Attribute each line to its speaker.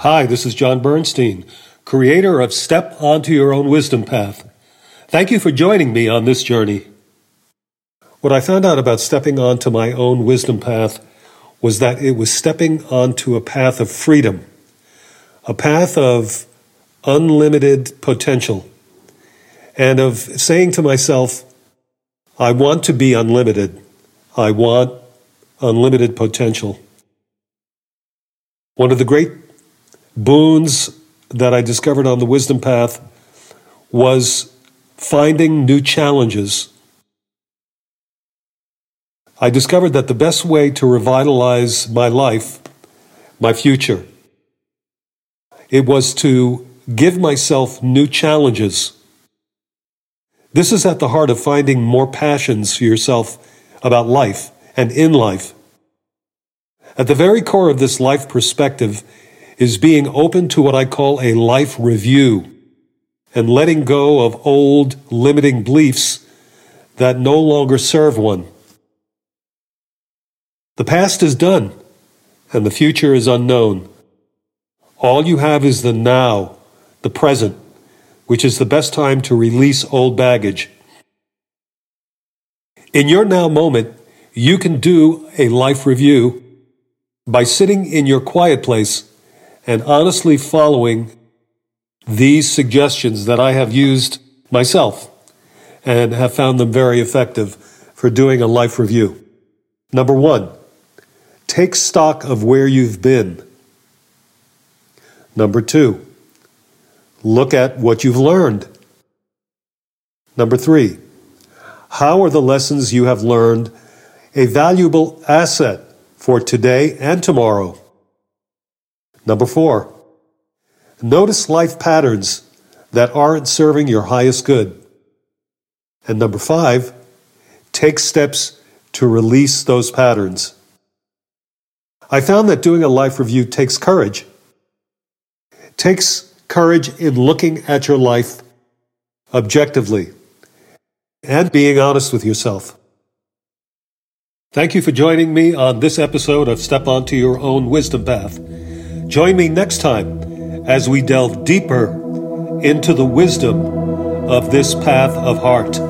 Speaker 1: Hi, this is John Bernstein, creator of Step Onto Your Own Wisdom Path. Thank you for joining me on this journey. What I found out about stepping onto my own wisdom path was that it was stepping onto a path of freedom, a path of unlimited potential, and of saying to myself, I want to be unlimited. I want unlimited potential. One of the great boons that I discovered on the wisdom path was finding new challenges. I discovered that the best way to revitalize my life, my future, it was to give myself new challenges. This is at the heart of finding more passions for yourself about life and in life. At the very core of this life perspective is being open to what I call a life review and letting go of old limiting beliefs that no longer serve one. The past is done and the future is unknown. All you have is the now, the present, which is the best time to release old baggage. In your now moment, you can do a life review by sitting in your quiet place and honestly following these suggestions that I have used myself and have found them very effective for doing a life review. Number one, take stock of where you've been. Number two, look at what you've learned. Number three, how are the lessons you have learned a valuable asset for today and tomorrow? Number four, Notice life patterns that aren't serving your highest good. And number five, take steps to release those patterns. I found that doing a life review takes courage. It takes courage in looking at your life objectively and being honest with yourself. Thank you for joining me on this episode of Step Onto Your Own Wisdom Path. Join me next time as we delve deeper into the wisdom of this path of heart.